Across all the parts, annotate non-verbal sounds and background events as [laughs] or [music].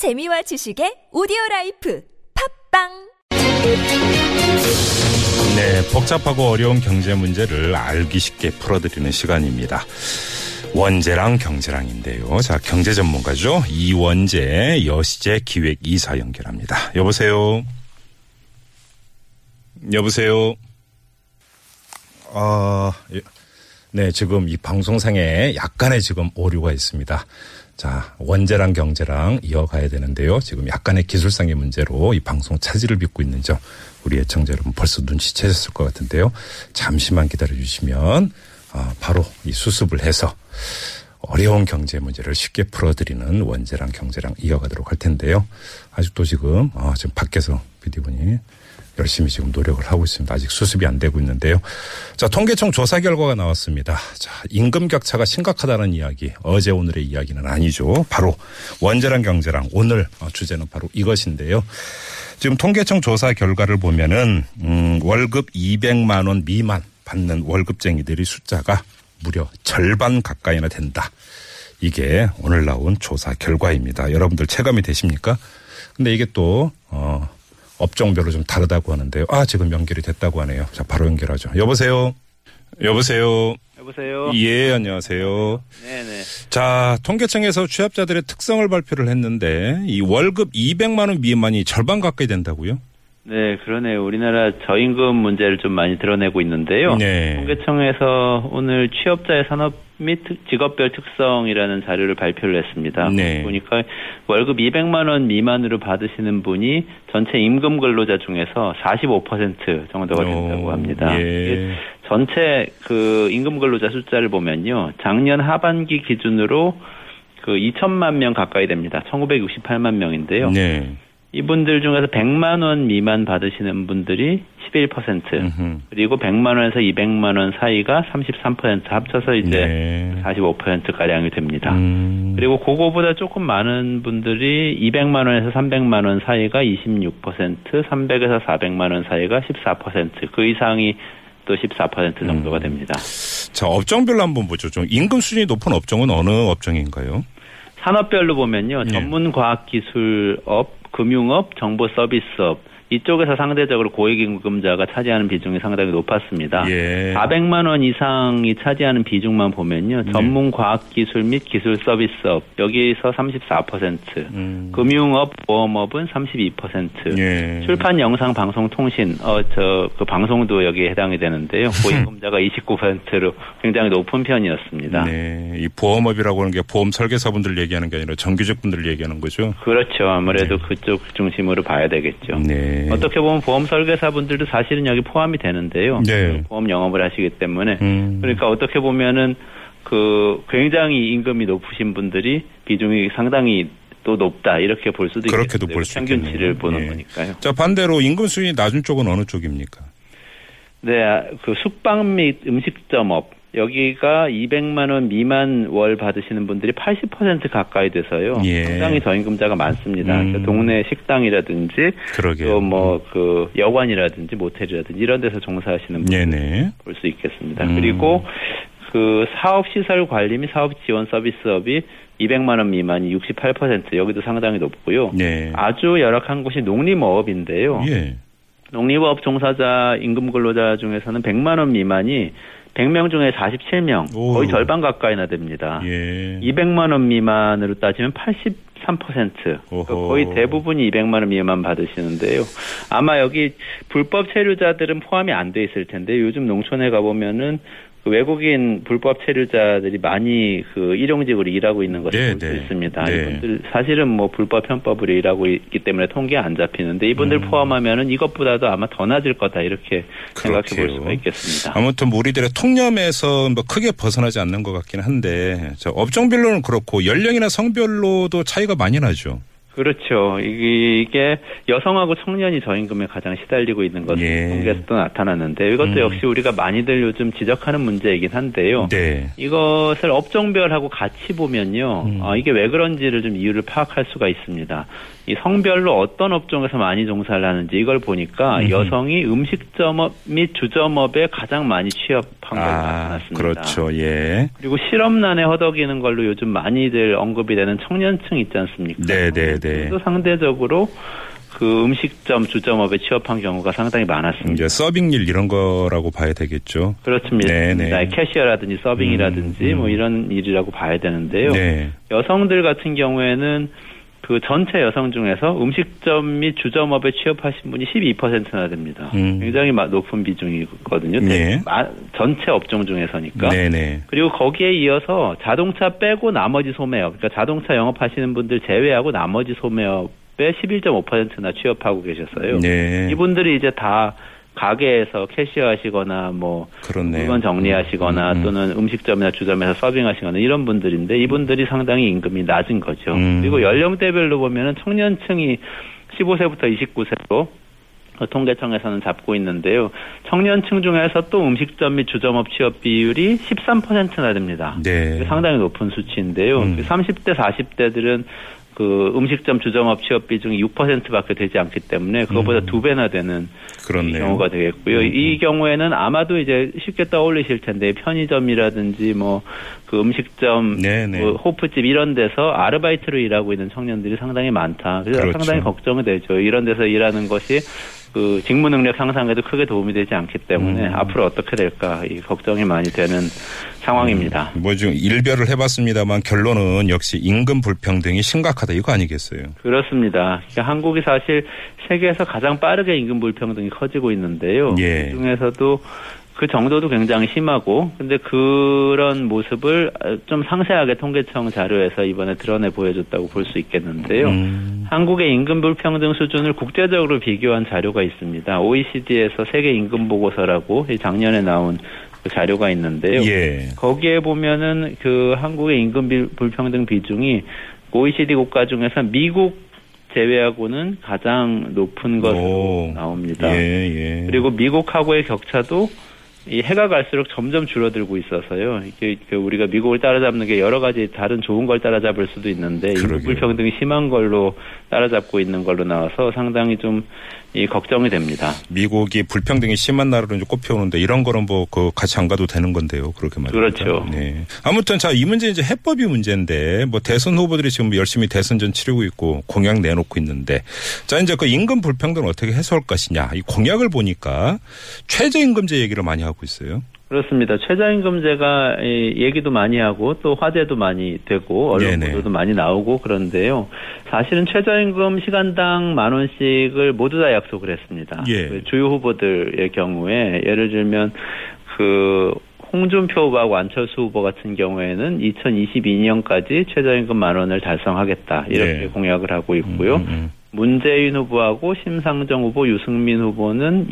재미와 지식의 오디오 life 팟빵 네, 복잡하고 어려운 경제 문제를 알기 쉽게 풀어드리는 시간입니다. 원재랑 경제랑인데요. 자, 경제 전문가죠. 이원재 여시재 기획 이사 연결합니다. 여보세요. 여보세요. 아, 예. 네, 지금 이 방송상에 약간의 지금 오류가 있습니다. 자, 원재랑 경제랑 이어가야 되는데요. 지금 약간의 기술상의 문제로 이 방송 차질을 빚고 있는 점 우리 애청자 여러분 벌써 눈치채셨을 것 같은데요. 잠시만 기다려 주시면 아, 바로 이 수습을 해서 어려운 경제 문제를 쉽게 풀어드리는 원재랑 경제랑 이어가도록 할 텐데요. 아직도 지금 아, 지금 밖에서 비디오분이 열심히 지금 노력을 하고 있습니다. 아직 수습이 안 되고 있는데요. 자, 통계청 조사 결과가 나왔습니다. 자, 임금 격차가 심각하다는 이야기. 어제 오늘의 이야기는 아니죠. 바로 원재랑 경제랑 오늘 주제는 바로 이것인데요. 지금 통계청 조사 결과를 보면은 음, 월급 200만 원 미만 받는 월급쟁이들의 숫자가 무려 절반 가까이나 된다. 이게 오늘 나온 조사 결과입니다. 여러분들 체감이 되십니까? 근데 이게 또 어, 업종별로 좀 다르다고 하는데요. 아, 지금 연결이 됐다고 하네요. 자, 바로 연결하죠. 여보세요? 여보세요? 여보세요? 예, 안녕하세요. 네네. 자, 통계청에서 취업자들의 특성을 발표를 했는데 이 월급 200만 원 미만이 절반 가까이 된다고요? 네, 그러네요. 우리나라 저임금 문제를 좀 많이 드러내고 있는데요. 네. 통계청에서 오늘 취업자의 산업 및 직업별 특성이라는 자료를 발표를 했습니다. 네. 보니까 월급 200만 원 미만으로 받으시는 분이 전체 임금 근로자 중에서 45% 정도가 된다고 오, 합니다. 예. 전체 그 임금 근로자 숫자를 보면요. 작년 하반기 기준으로 그 2천만 명 가까이 됩니다. 1968만 명인데요. 네. 이분들 중에서 100만 원 미만 받으시는 분들이 11%, 음흠. 그리고 100만 원에서 200만 원 사이가 33% 합쳐서 이제 네. 45% 가량이 됩니다. 음. 그리고 그거보다 조금 많은 분들이 200만 원에서 300만 원 사이가 26%, 300에서 400만 원 사이가 14%, 그 이상이 또 14% 정도가 음. 됩니다. 자, 업종별로 한번 보죠. 좀 임금 수준이 높은 업종은 어느 업종인가요? 산업별로 보면요. 네. 전문 과학기술업, 금융업, 정보 서비스업 이쪽에서 상대적으로 고액임금자가 차지하는 비중이 상당히 높았습니다. 예. 400만 원 이상이 차지하는 비중만 보면요. 네. 전문 과학기술 및 기술 서비스업 여기서 34%, 음. 금융업, 보험업은 32%, 예. 출판, 영상, 방송, 통신, 어, 저, 그 방송도 여기에 해당이 되는데요. [laughs] 고임금자가 29%로 굉장히 높은 편이었습니다. 네. 이 보험업이라고 하는 게 보험 설계사분들 얘기하는 게 아니라 정규직 분들 얘기하는 거죠? 그렇죠. 아무래도 그쪽 중심으로 봐야 되겠죠. 네. 어떻게 보면 보험 설계사분들도 사실은 여기 포함이 되는데요. 네. 보험 영업을 하시기 때문에. 음. 그러니까 어떻게 보면은 그 굉장히 임금이 높으신 분들이 비중이 상당히 또 높다 이렇게 볼 수도 그렇게도 있겠네요. 볼수 평균치를 있겠네요. 보는 예. 거니까요. 자, 반대로 임금 수준이 낮은 쪽은 어느 쪽입니까? 네, 아, 그 숙박 및 음식점업 여기가 200만 원 미만 월 받으시는 분들이 80% 가까이 돼서요. 예. 상당히 저임금자가 많습니다. 음. 그 동네 식당이라든지. 또 뭐 그 여관이라든지 모텔이라든지 이런 데서 종사하시는 분들. 볼 수 있겠습니다. 음. 그리고 그 사업 시설 관리 및 사업 지원 서비스업이 200만 원 미만이 68% 여기도 상당히 높고요. 네. 아주 열악한 곳이 농림어업인데요. 예. 농림업 종사자 임금 근로자 중에서는 100만 원 미만이 100명 중에 47명, 오. 거의 절반 가까이나 됩니다. 예. 200만 원 미만으로 따지면 83%. 오호. 그러니까 거의 대부분이 200만 원 미만 받으시는데요. 아마 여기 불법 체류자들은 포함이 안 돼 있을 텐데 요즘 농촌에 가보면은 그 외국인 불법 체류자들이 많이 그 일용직으로 일하고 있는 것을 네, 볼수 네. 있습니다. 네. 이분들 사실은 뭐 불법 편법으로 일하고 있기 때문에 통계 안 잡히는데 이분들 음. 포함하면은 이것보다도 아마 더 낮을 거다 이렇게 생각해 볼. 수가 있겠습니다. 아무튼 뭐 우리들의 통념에서 뭐 크게 벗어나지 않는 것 같긴 한데 저 업종별로는 그렇고 연령이나 성별로도 차이가 많이 나죠. 그렇죠. 이게, 여성하고 청년이 저임금에 가장 시달리고 있는 것은 예. 통계에서도 나타나는데 이것도 음. 역시 우리가 많이들 요즘 지적하는 문제이긴 한데요. 네. 이것을 업종별하고 같이 보면요. 음. 어, 이게 왜 그런지를 좀 이유를 파악할 수가 있습니다. 이 성별로 어떤 업종에서 많이 종사를 하는지 이걸 보니까 음흠. 여성이 음식점업 및 주점업에 가장 많이 취업한 걸로 아, 나타났습니다. 그렇죠. 예. 그리고 실업난에 허덕이는 걸로 요즘 많이들 언급이 되는 청년층 있지 않습니까? 네, 네, 네. 네. 또 상대적으로 그 음식점 주점업에 취업한 경우가 상당히 많았습니다. 이제 서빙일 이런 거라고 봐야 되겠죠. 그렇습니다. 네, 네. 캐시어라든지 서빙이라든지 음, 음. 뭐 이런 일이라고 봐야 되는데요. 네. 여성들 같은 경우에는 그 전체 여성 중에서 음식점 및 주점업에 취업하신 분이 12%나 됩니다. 음. 굉장히 마- 높은 비중이거든요. 네. 마- 전체 업종 중에서니까. 네네. 그리고 거기에 이어서 자동차 빼고 나머지 소매업, 그러니까 자동차 영업하시는 분들 제외하고 나머지 소매업 에 11.5%나 취업하고 계셨어요. 네. 이분들이 이제 다 가게에서 캐시어 하시거나 뭐 그렇네요. 물건 정리하시거나 음, 음. 또는 음식점이나 주점에서 서빙하시거나 이런 분들인데 이분들이 상당히 임금이 낮은 거죠. 음. 그리고 연령대별로 보면은 청년층이 15세부터 29세로 통계청에서는 잡고 있는데요. 청년층 중에서 또 음식점 및 주점업 취업 비율이 13%나 됩니다. 네. 상당히 높은 수치인데요. 음. 30대, 40대들은 그 음식점 주점업 취업 비중이 6%밖에 되지 않기 때문에 그것보다 음. 두 배나 되는 그렇네요. 경우가 되겠고요. 음, 이 경우에는 아마도 이제 쉽게 떠올리실 텐데 편의점이라든지 뭐 그 음식점, 네네. 뭐 호프집 이런 데서 아르바이트로 일하고 있는 청년들이 상당히 많다. 그래서 그렇죠. 상당히 걱정이 되죠. 이런 데서 일하는 것이 그 직무 능력 향상에도 크게 도움이 되지 않기 때문에 음. 앞으로 어떻게 될까 이 걱정이 많이 되는 상황입니다. 뭐 지금 일별을 해봤습니다만 결론은 역시 임금 불평등이 심각하다 이거 아니겠어요? 그렇습니다. 그러니까 한국이 사실 세계에서 가장 빠르게 임금 불평등이 커지고 있는데요. 예. 그 중에서도 그 정도도 굉장히 심하고, 근데 그런 모습을 좀 상세하게 통계청 자료에서 이번에 드러내 보여줬다고 볼 수 있겠는데요. 음. 한국의 임금 불평등 수준을 국제적으로 비교한 자료가 있습니다. OECD에서 세계 임금 보고서라고 이 작년에 나온 그 자료가 있는데요. 예. 거기에 보면은 그 한국의 임금 비- 불평등 비중이 OECD 국가 중에서 미국 제외하고는 가장 높은 것으로 오. 나옵니다. 예, 예. 그리고 미국하고의 격차도 이 해가 갈수록 점점 줄어들고 있어서요. 이게 그 우리가 미국을 따라잡는 게 여러 가지 다른 좋은 걸 따라잡을 수도 있는데. 불평등이 심한 걸로 따라잡고 있는 걸로 나와서 상당히 좀 이 걱정이 됩니다. 미국이 불평등이 심한 나라로 이제 꼽혀오는데 이런 거는 뭐 그 같이 안 가도 되는 건데요. 그렇게 말입니다. 그렇죠. 네. 아무튼 자 이 문제 이제 해법이 문제인데 뭐 대선 후보들이 지금 열심히 대선전 치르고 있고 공약 내놓고 있는데 자 이제 그 임금 불평등 을 어떻게 해소할 것이냐 이 공약을 보니까 최저임금제 얘기를 많이 하고 있어요. 그렇습니다. 최저임금제가 이, 얘기도 많이 하고 또 화제도 많이 되고 언론 네네. 보도도 많이 나오고 그런데요. 사실은 최저임금 시간당 만 원씩을 모두 다 약속을 했습니다. 예. 그 주요 후보들의 경우에 예를 들면 그 홍준표 후보하고 안철수 후보 같은 경우에는 2022년까지 최저임금 만 원을 달성하겠다 이렇게 네. 공약을 하고 있고요. 음, 음, 문재인 후보하고 심상정 후보, 유승민 후보는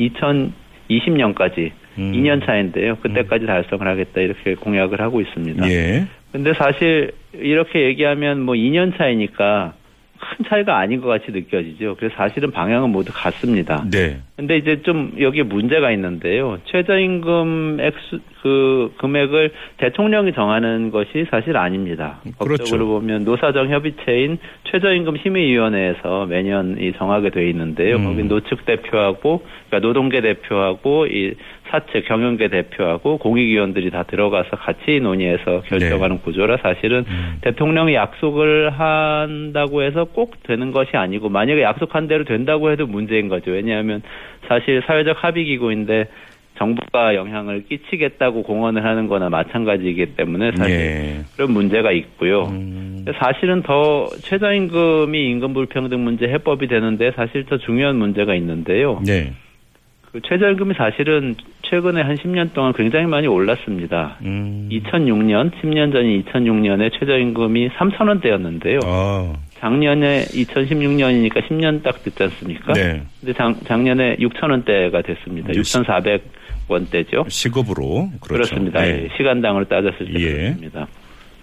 2020년까지 음. 2년 차인데요. 그때까지 달성을 하겠다 이렇게 공약을 하고 있습니다. 음. 예. 근데 사실 이렇게 얘기하면 뭐 2년 차이니까 큰 차이가 아닌 것 같이 느껴지죠. 그래서 사실은 방향은 모두 같습니다. 네. 근데 이제 좀 여기에 문제가 있는데요. 최저임금 액수 그 금액을 대통령이 정하는 것이 사실 아닙니다. 그렇죠. 법적으로 보면 노사정 협의체인 최저임금 심의위원회에서 매년 이 정하게 돼 있는데요. 음. 거기 노측 대표하고 그러니까 노동계 대표하고 이 사측 경영계 대표하고 공익위원들이 다 들어가서 같이 논의해서 결정하는 구조라 사실은 네. 음. 대통령이 약속을 한다고 해서 꼭 되는 것이 아니고 만약에 약속한 대로 된다고 해도 문제인 거죠. 왜냐하면 사실 사회적 합의 기구인데 정부가 영향을 끼치겠다고 공언을 하는 거나 마찬가지이기 때문에 사실 예. 그런 문제가 있고요. 음. 사실은 더 최저임금이 임금 불평등 문제 해법이 되는데 사실 더 중요한 문제가 있는데요. 네. 그 최저임금이 사실은 최근에 한 10년 동안 굉장히 많이 올랐습니다. 음. 2006년, 10년 전인 2006년에 최저임금이 3,000원대였는데요. 아. 작년에 2016년이니까 10년 딱 됐지 않습니까? 네. 근데 작, 작년에 6,000원대가 됐습니다. 육- 6,400원대죠. 시급으로 그렇죠. 그렇습니다. 네. 예, 시간당으로 따졌을 때 예. 그렇습니다.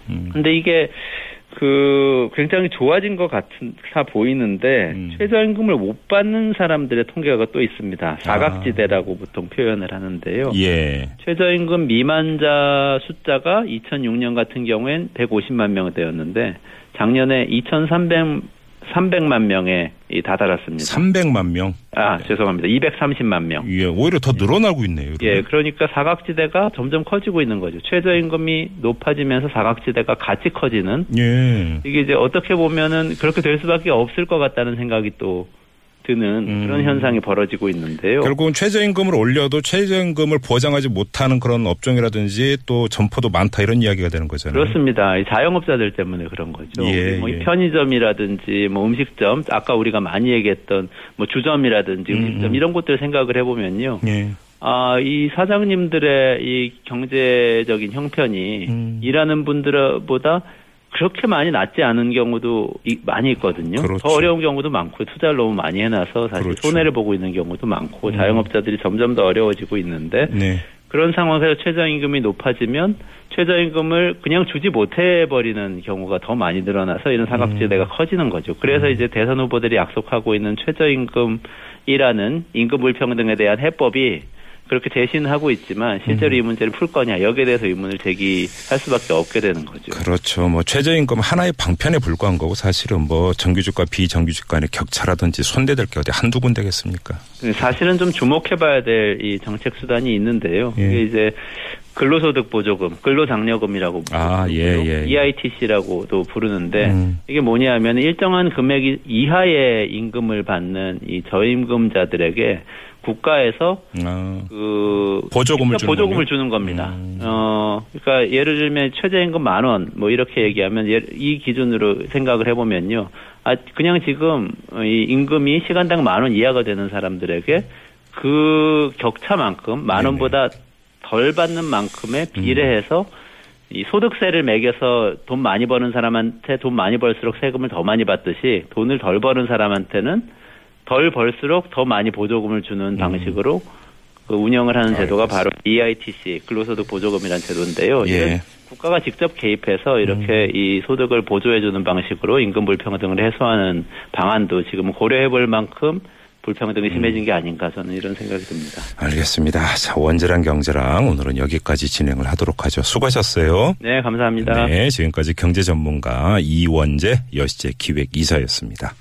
음. 근데 이게 그 굉장히 좋아진 것 같아 보이는데 음. 최저임금을 못 받는 사람들의 통계가 또 있습니다. 사각지대라고 보통 표현을 하는데요. 예. 최저임금 미만자 숫자가 2006년 같은 경우엔 150만 명대였는데 작년에 2,300 300만 명에 이 다다랐습니다. 300만 명. 아, 죄송합니다. 230만 명. 예, 오히려 더 늘어나고 있네요. 예, 그러니까 사각지대가 점점 커지고 있는 거죠. 최저임금이 높아지면서 사각지대가 같이 커지는 예. 이게 이제 어떻게 보면은 그렇게 될 수밖에 없을 것 같다는 생각이 또 드는 그런 현상이 벌어지고 있는데요. 음. 결국은 최저임금을 올려도 최저임금을 보장하지 못하는 그런 업종이라든지 또 점포도 많다 이런 이야기가 되는 거잖아요. 그렇습니다. 이 자영업자들 때문에 그런 거죠. 예, 뭐 예. 편의점이라든지 뭐 음식점, 아까 우리가 많이 얘기했던 뭐 주점이라든지 음식점 이런 곳들 생각을 해보면요. 예. 아, 이 사장님들의 이 경제적인 형편이 음. 일하는 분들보다 그렇게 많이 낮지 않은 경우도 이- 많이 있거든요. 그렇죠. 더 어려운 경우도 많고 투자를 너무 많이 해놔서 사실 그렇죠. 손해를 보고 있는 경우도 많고 자영업자들이 점점 더 어려워지고 있는데 네. 그런 상황에서 최저임금이 높아지면 최저임금을 그냥 주지 못해 버리는 경우가 더 많이 늘어나서 이런 사각지대가 음. 커지는 거죠. 그래서 이제 대선 후보들이 약속하고 있는 최저임금이라는 임금 불평등에 대한 해법이 그렇게 제시는 하고 있지만 실제로 음. 이 문제를 풀 거냐 여기에 대해서 의문을 제기할 수밖에 없게 되는 거죠. 그렇죠. 뭐 최저임금 하나의 방편에 불과한 거고 사실은 뭐 정규직과 비정규직 간의 격차라든지 손대될 게 어디 한두 군데겠습니까? 사실은 좀 주목해봐야 될 이 정책 수단이 있는데요. 예. 이게 이제 근로소득 보조금, 근로장려금이라고 아, 예. 예, 예. EITC라고도 부르는데 음. 이게 뭐냐하면 일정한 금액 이하의 임금을 받는 이 저임금자들에게 국가에서 아, 그 보조금을 주는 보조금을. 주는 겁니다. 음. 어, 그러니까 예를 들면 최저임금 만 원 뭐 이렇게 얘기하면 예- 이 기준으로 생각을 해보면요. 아 그냥 지금 이 임금이 시간당 만 원 이하가 되는 사람들에게 그 격차만큼 만. 원보다 덜 받는 만큼에 비례해서 이 소득세를 매겨서 돈 많이 버는 사람한테 돈 많이 벌수록 세금을 더 많이 받듯이 돈을 덜 버는 사람한테는 덜 벌수록 더 많이 보조금을 주는 방식으로 그 운영을 하는 제도가 바로 EITC 근로소득 보조금이라는 제도인데요. 예. 국가가 직접 개입해서 이렇게 이 소득을 보조해주는 방식으로 임금 불평등을 해소하는 방안도 지금 고려해볼 만큼 불평등이 심해진 게 아닌가 저는 이런 생각이 듭니다. 알겠습니다. 자, 원재랑 경제랑 오늘은 여기까지 진행을 하도록 하죠. 수고하셨어요. 네, 감사합니다. 네, 지금까지 경제 전문가 이원재 여시제 기획 이사였습니다.